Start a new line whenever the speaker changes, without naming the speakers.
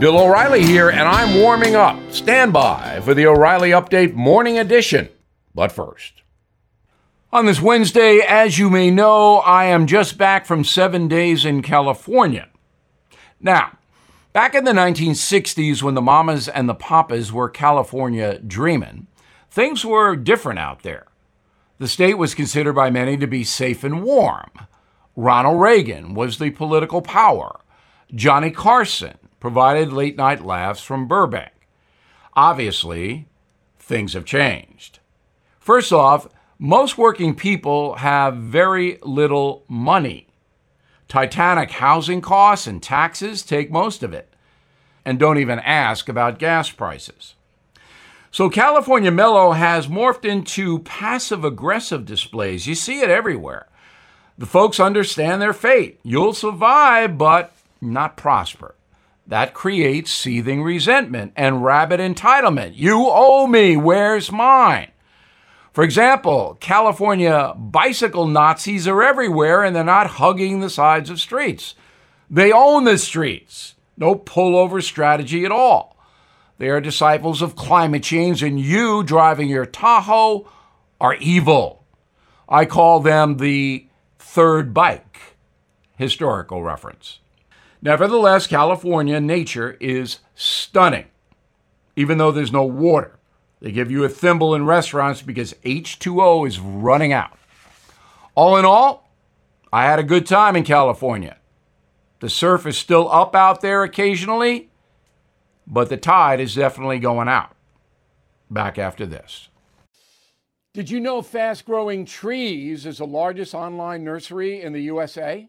Bill O'Reilly here, and I'm warming up. Stand by for the O'Reilly Update Morning Edition. But first, on this Wednesday, as you may know, I am just back from seven days in California. Now, back in the 1960s, when the mamas and the papas were California dreaming, things were different out there. The state was considered by many to be safe and warm. Ronald Reagan was the political power. Johnny Carson provided late night laughs from Burbank. Obviously, things have changed. First off, most working people have very little money. Titanic housing costs and taxes take most of it. And don't even ask about gas prices. So California Mellow has morphed into passive aggressive displays. You see it everywhere. The folks understand their fate. You'll survive, but not prosper. That creates seething resentment and rabid entitlement. You owe me, where's mine? For example, California bicycle Nazis are everywhere and they're not hugging the sides of streets. They own the streets. No pullover strategy at all. They are disciples of climate change, and you driving your Tahoe are evil. I call them the third bike. Historical reference. Nevertheless, California nature is stunning, even though there's no water. They give you a thimble in restaurants because H2O is running out. All in all, I had a good time in California. The surf is still up out there occasionally, but the tide is definitely going out. Back after this.
Did you know Fast Growing Trees is the largest online nursery in the USA?